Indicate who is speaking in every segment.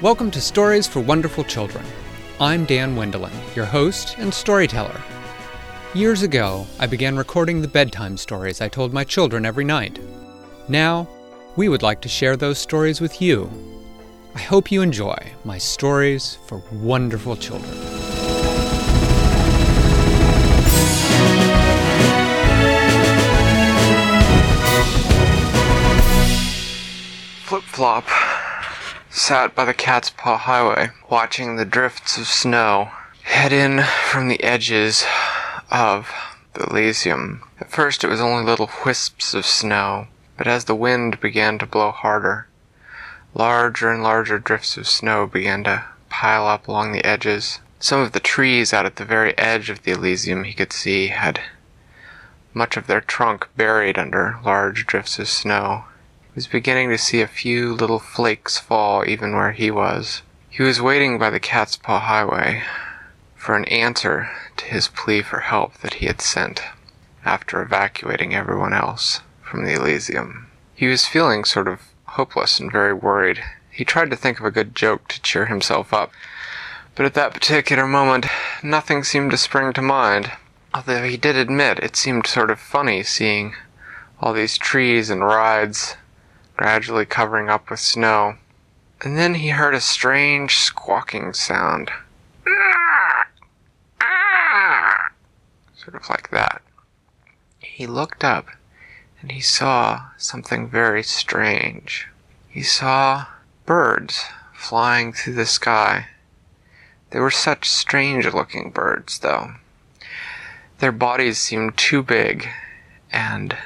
Speaker 1: Welcome to Stories for Wonderful Children. I'm Dan Wendelin, your host and storyteller. Years ago, I began recording the bedtime stories I told my children every night. Now, we would like to share those stories with you. I hope you enjoy my stories for wonderful children.
Speaker 2: Flip Flop sat by the Cat's Paw Highway, watching the drifts of snow head in from the edges of the Elysium. At first, it was only little wisps of snow, but as the wind began to blow harder, larger and larger drifts of snow began to pile up along the edges. Some of the trees out at the very edge of the Elysium he could see had much of their trunk buried under large drifts of snow. He was beginning to see a few little flakes fall even where he was. He was waiting by the Cat's Paw Highway for an answer to his plea for help that he had sent after evacuating everyone else from the Elysium. He was feeling sort of hopeless and very worried. He tried to think of a good joke to cheer himself up, but at that particular moment, nothing seemed to spring to mind. Although he did admit it seemed sort of funny seeing all these trees and rides gradually covering up with snow. And then he heard a strange squawking sound. Sort of like that. He looked up and he saw something very strange. He saw birds flying through the sky. They were such strange looking birds, though. Their bodies seemed too big, and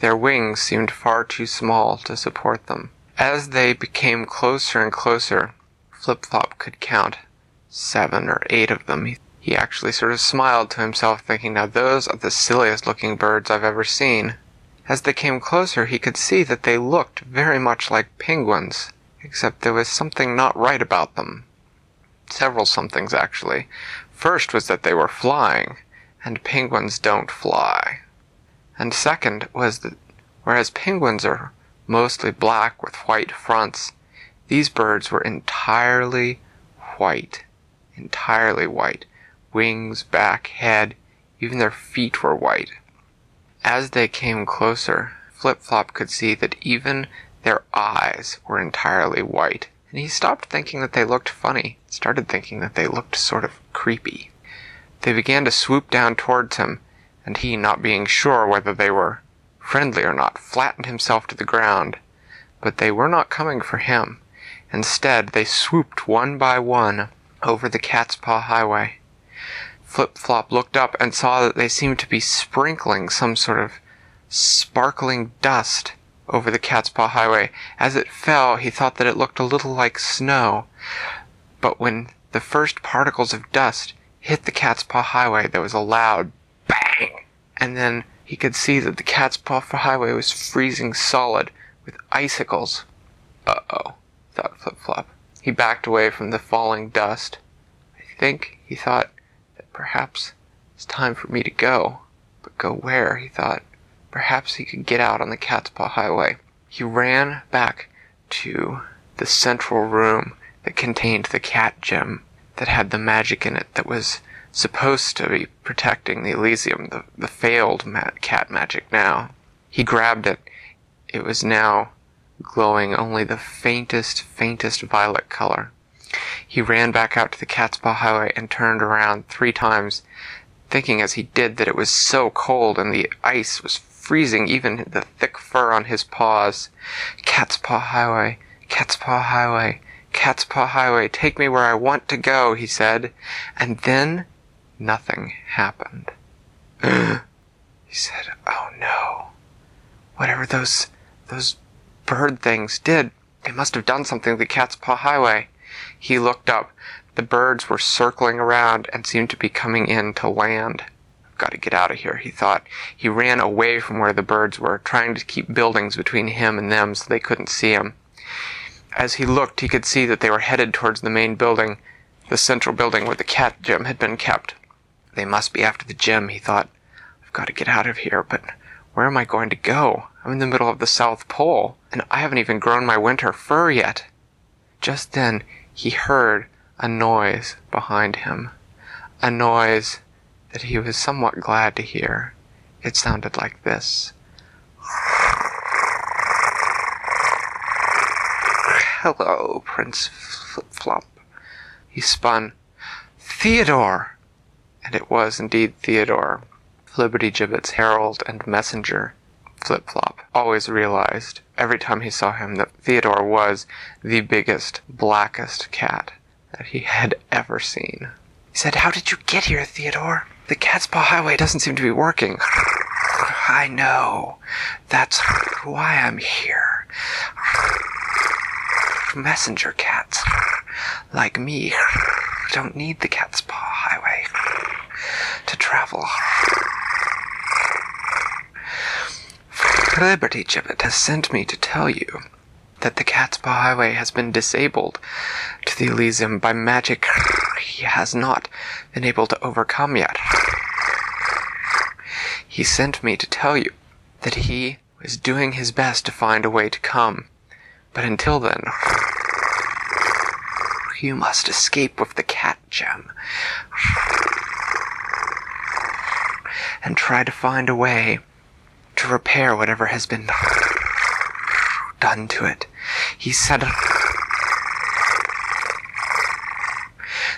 Speaker 2: their wings seemed far too small to support them. As they became closer and closer, Flip Flop could count seven or eight of them. He, actually sort of smiled to himself, thinking, now those are the silliest looking birds I've ever seen. As they came closer, he could see that they looked very much like penguins, except there was something not right about them. Several somethings, actually. First was that they were flying, and penguins don't fly. And second was that whereas penguins are mostly black with white fronts, these birds were entirely white. Entirely white. Wings, back, head, even their feet were white. As they came closer, Flip Flop could see that even their eyes were entirely white, and he stopped thinking that they looked funny, started thinking that they looked sort of creepy. They began to swoop down towards him, and he, not being sure whether they were friendly or not, flattened himself to the ground. But they were not coming for him. Instead, they swooped one by one over the Cat's Paw Highway. Flip Flop looked up and saw that they seemed to be sprinkling some sort of sparkling dust over the Cat's Paw Highway. As it fell, he thought that it looked a little like snow. But when the first particles of dust hit the Cat's Paw Highway, there was a loud and then he could see that the Cat's Paw Highway was freezing solid with icicles. Uh oh, thought Flip Flop. He backed away from the falling dust. I think, he thought, that perhaps it's time for me to go. But go where, he thought. Perhaps he could get out on the Cat's Paw Highway. He ran back to the central room that contained the cat gem that had the magic in it that was supposed to be protecting the Elysium, the, the failed cat magic now. He grabbed it. It was now glowing only the faintest, faintest violet color. He ran back out to the Cat's Paw Highway and turned around three times, thinking as he did that it was so cold and the ice was freezing even the thick fur on his paws. Cat's Paw Highway, Cat's Paw Highway, Cat's Paw Highway, take me where I want to go, he said. And then nothing happened. he said, Oh no. Whatever those, those bird things did, they must have done something to the Cat's Paw Highway. He looked up. The birds were circling around and seemed to be coming in to land. I've got to get out of here, he thought. He ran away from where the birds were, trying to keep buildings between him and them so they couldn't see him. As he looked, he could see that they were headed towards the main building, the central building where the cat gem had been kept. They must be after the gem, he thought. I've got to get out of here, but where am I going to go? I'm in the middle of the South Pole, and I haven't even grown my winter fur yet. Just then, he heard a noise behind him. A noise that he was somewhat glad to hear. It sounded like this. Hello, Prince Flip Flop. He spun. Theodore! And it was indeed Theodore, Liberty Flibbertigibbet's herald and messenger. Flip Flop always realized every time he saw him that Theodore was the biggest, blackest cat that he had ever seen. He said, How did you get here, Theodore? The Cat's Paw Highway doesn't seem to be working. I know. That's why I'm here. Messenger cats, like me, don't need the Cat's Paw travel. Flibbertigibbet has sent me to tell you that the Cat's Paw Highway has been disabled to the Elysium by magic he has not been able to overcome yet. He sent me to tell you that he is doing his best to find a way to come. But until then, you must escape with the cat gem. And try to find a way to repair whatever has been done to it. He said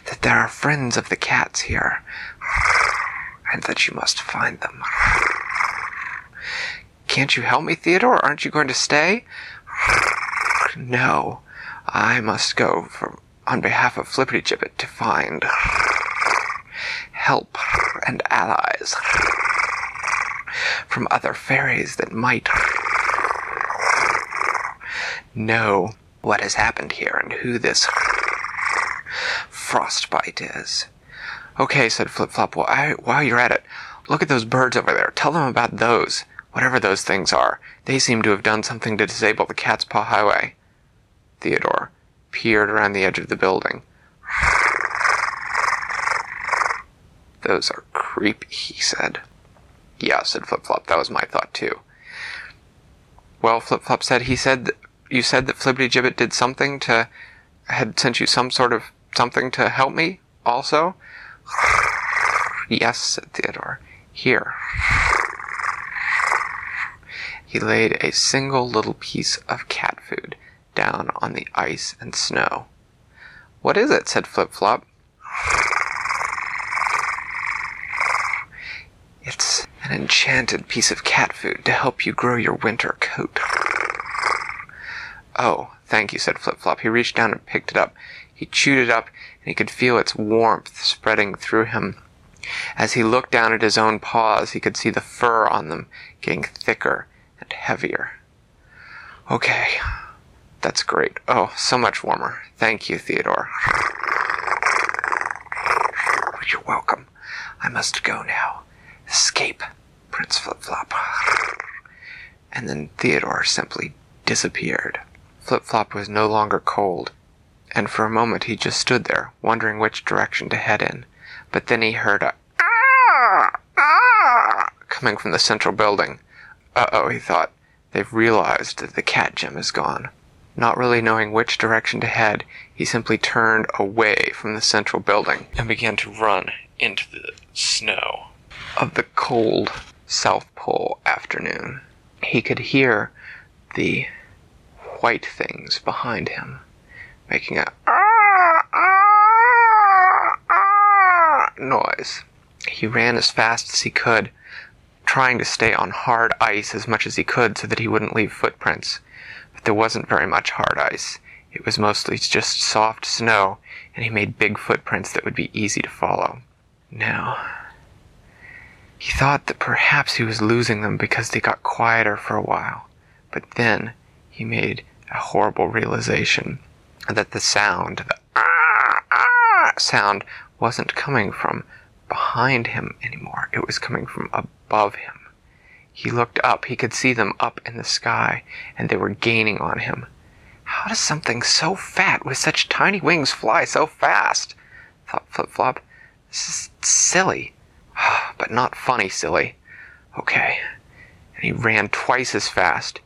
Speaker 2: that there are friends of the cats here, and that you must find them. Can't you help me, Theodore? Aren't you going to stay? No, I must go for, on behalf of Flibbertigibbet to find help and allies from other fairies that might know what has happened here and who this frostbite is. Okay, said Flip Flop. Well, while you're at it, look at those birds over there. Tell them about those. Whatever those things are. They seem to have done something to disable the Cat's Paw Highway. Theodore peered around the edge of the building. Those are creepy, he said. Yeah, said Flip Flop. That was my thought too. Well, Flip Flop said he said you said that Flibbertigibbet did something to had sent you some sort of something to help me also. yes, said Theodore. Here. He laid a single little piece of cat food down on the ice and snow. What is it? said Flip Flop. It's an enchanted piece of cat food to help you grow your winter coat. Oh, thank you, said Flip Flop. He reached down and picked it up. He chewed it up, and he could feel its warmth spreading through him. As he looked down at his own paws, he could see the fur on them getting thicker and heavier. Okay, that's great. Oh, so much warmer. Thank you, Theodore. You're welcome. I must go now. Escape, Prince Flip Flop. And then Theodore simply disappeared. Flip Flop was no longer cold, and for a moment he just stood there, wondering which direction to head in. But then he heard a coming from the central building. Uh oh, he thought. They've realized that the cat gem is gone. Not really knowing which direction to head, he simply turned away from the central building and began to run into the snow of the cold South Pole afternoon. He could hear the white things behind him making a ah, ah, ah, noise. He ran as fast as he could, trying to stay on hard ice as much as he could so that he wouldn't leave footprints. But there wasn't very much hard ice. It was mostly just soft snow, and he made big footprints that would be easy to follow. Now, he thought that perhaps he was losing them because they got quieter for a while. But then he made a horrible realization that the sound, the ah, ah sound, wasn't coming from behind him anymore. It was coming from above him. He looked up. He could see them up in the sky, and they were gaining on him. How does something so fat with such tiny wings fly so fast? thought Flip Flop. This is silly, but not funny silly. Okay. And he ran twice as fast.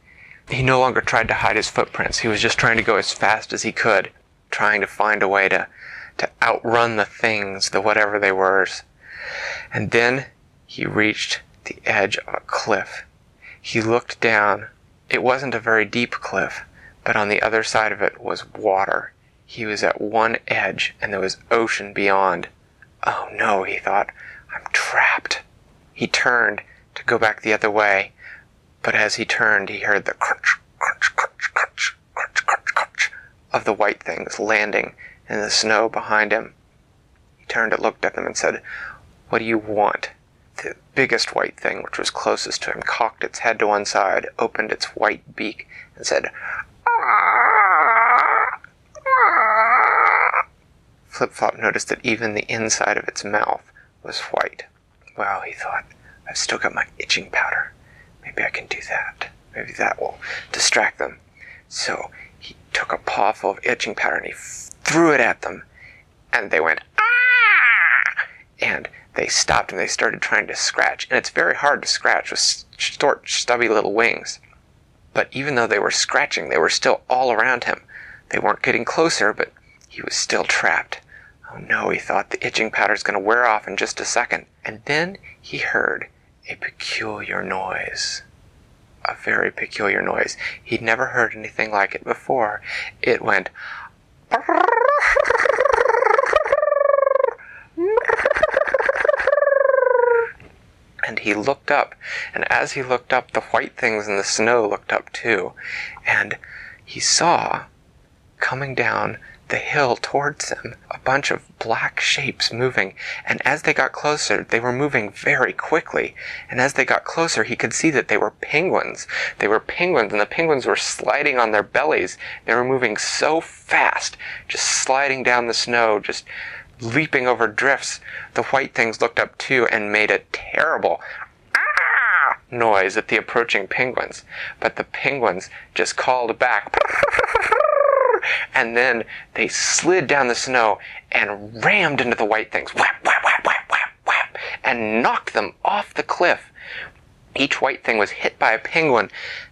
Speaker 2: He no longer tried to hide his footprints. He was just trying to go as fast as he could, trying to find a way to, to outrun the things, the whatever they were. And then he reached the edge of a cliff. He looked down. It wasn't a very deep cliff, but on the other side of it was water. He was at one edge, and there was ocean beyond. Oh no, he thought, I'm trapped. He turned to go back the other way, but as he turned, he heard the crunch, crunch, crunch, crunch, crunch, crunch, crunch of the white things landing in the snow behind him. He turned and looked at them and said, What do you want? The biggest white thing, which was closest to him, cocked its head to one side, opened its white beak, and said, ah! Flip Flop noticed that even the inside of its mouth was white. Well, he thought, I've still got my itching powder. Maybe I can do that. Maybe that will distract them. So he took a paw full of itching powder and he threw it at them. And they went, ah! And they stopped and they started trying to scratch. And it's very hard to scratch with short, stubby little wings. But even though they were scratching, they were still all around him. They weren't getting closer, but he was still trapped. Oh no, he thought, the itching powder's going to wear off in just a second. And then he heard a peculiar noise. A very peculiar noise. He'd never heard anything like it before. It went. And he looked up, and as he looked up, the white things in the snow looked up too. And he saw, coming down the hill towards them a bunch of black shapes moving, and as they got closer, they were moving very quickly. And as they got closer, he could see that they were penguins. They were penguins, and the penguins were sliding on their bellies. They were moving so fast, just sliding down the snow, just leaping over drifts. The white things looked up too and made a terrible ah! noise at the approaching penguins. But the penguins just called back. and then they slid down the snow and rammed into the white things, whap, whap, whap, whap, whap, whap, and knocked them off the cliff. Each white thing was hit by a penguin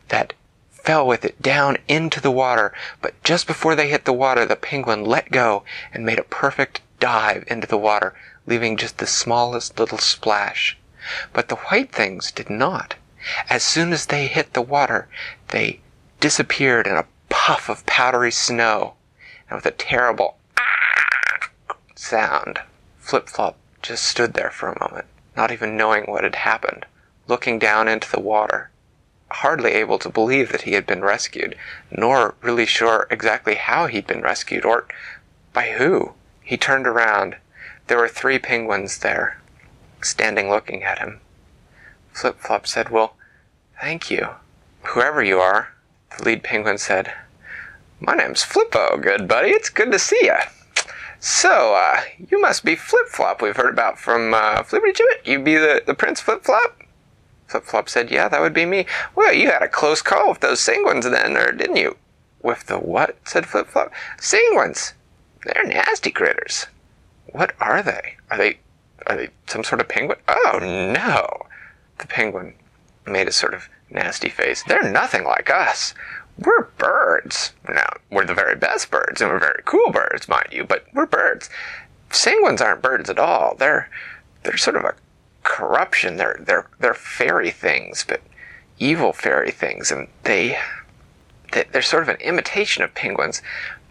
Speaker 2: that fell with it down into the water, but just before they hit the water, the penguin let go and made a perfect dive into the water, leaving just the smallest little splash. But the white things did not. As soon as they hit the water, they disappeared in a puff of powdery snow, and with a terrible sound, Flip Flop just stood there for a moment, not even knowing what had happened, looking down into the water, hardly able to believe that he had been rescued, nor really sure exactly how he'd been rescued, or by who. He turned around. There were three penguins there, standing looking at him. Flip Flop said, Well, thank you. Whoever you are, the lead penguin said, My name's Flippo, good buddy. It's good to see you. So, uh, you must be Flip Flop we've heard about from uh, Flippity Gibbet. You be the, the Prince Flip Flop? Flip Flop said, Yeah, that would be me. Well, you had a close call with those sanguines then, or didn't you? With the what? said Flip Flop. Sanguines. They're nasty critters. What are they? Are they are they some sort of penguin? Oh no. The penguin made a sort of nasty face. They're nothing like us. We're birds. Now, we're the very best birds, and we're very cool birds, mind you, but we're birds. Sanguines aren't birds at all. They're they're sort of a corruption. They're they're they're fairy things, but evil fairy things, and they they're sort of an imitation of penguins,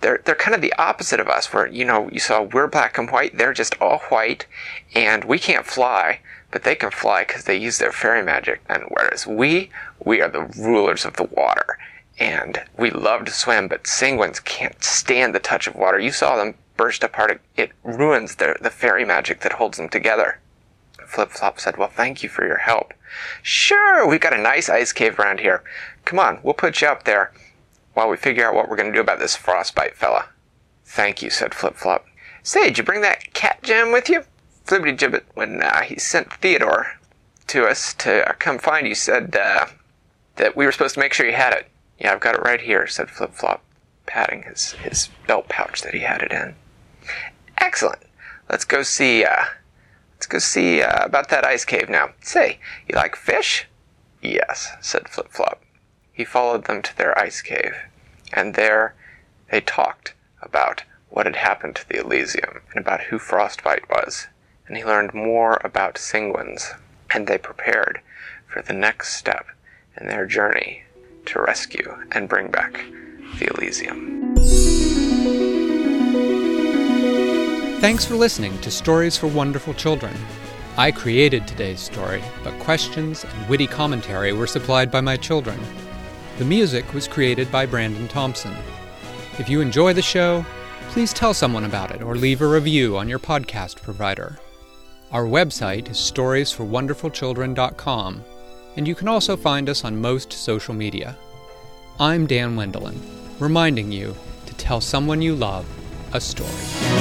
Speaker 2: they're they're kind of the opposite of us where you know you saw we're black and white they're just all white and we can't fly but they can fly because they use their fairy magic and whereas we we are the rulers of the water and we love to swim but sanguines can't stand the touch of water you saw them burst apart it ruins the fairy magic that holds them together flip flop said well thank you for your help sure we've got a nice ice cave around here come on we'll put you up there while we figure out what we're going to do about this frostbite fella. Thank you, said Flip Flop. Say, did you bring that cat jam with you? Flippity Gibbet, when uh, he sent Theodore to us to come find you, said uh, that we were supposed to make sure you had it. Yeah, I've got it right here, said Flip Flop, patting his, his belt pouch that he had it in. Excellent. Let's go see, uh, let's go see uh, about that ice cave now. Say, you like fish? Yes, said Flip Flop he followed them to their ice cave, and there they talked about what had happened to the Elysium and about who Frostbite was, and he learned more about Sanguines, and they prepared for the next step in their journey to rescue and bring back the Elysium.
Speaker 1: Thanks for listening to Stories for Wonderful Children. I created today's story, but questions and witty commentary were supplied by my children. The music was created by Brandon Thompson. If you enjoy the show, please tell someone about it or leave a review on your podcast provider. Our website is storiesforwonderfulchildren.com, and you can also find us on most social media. I'm Dan Wendelin, reminding you to tell someone you love a story.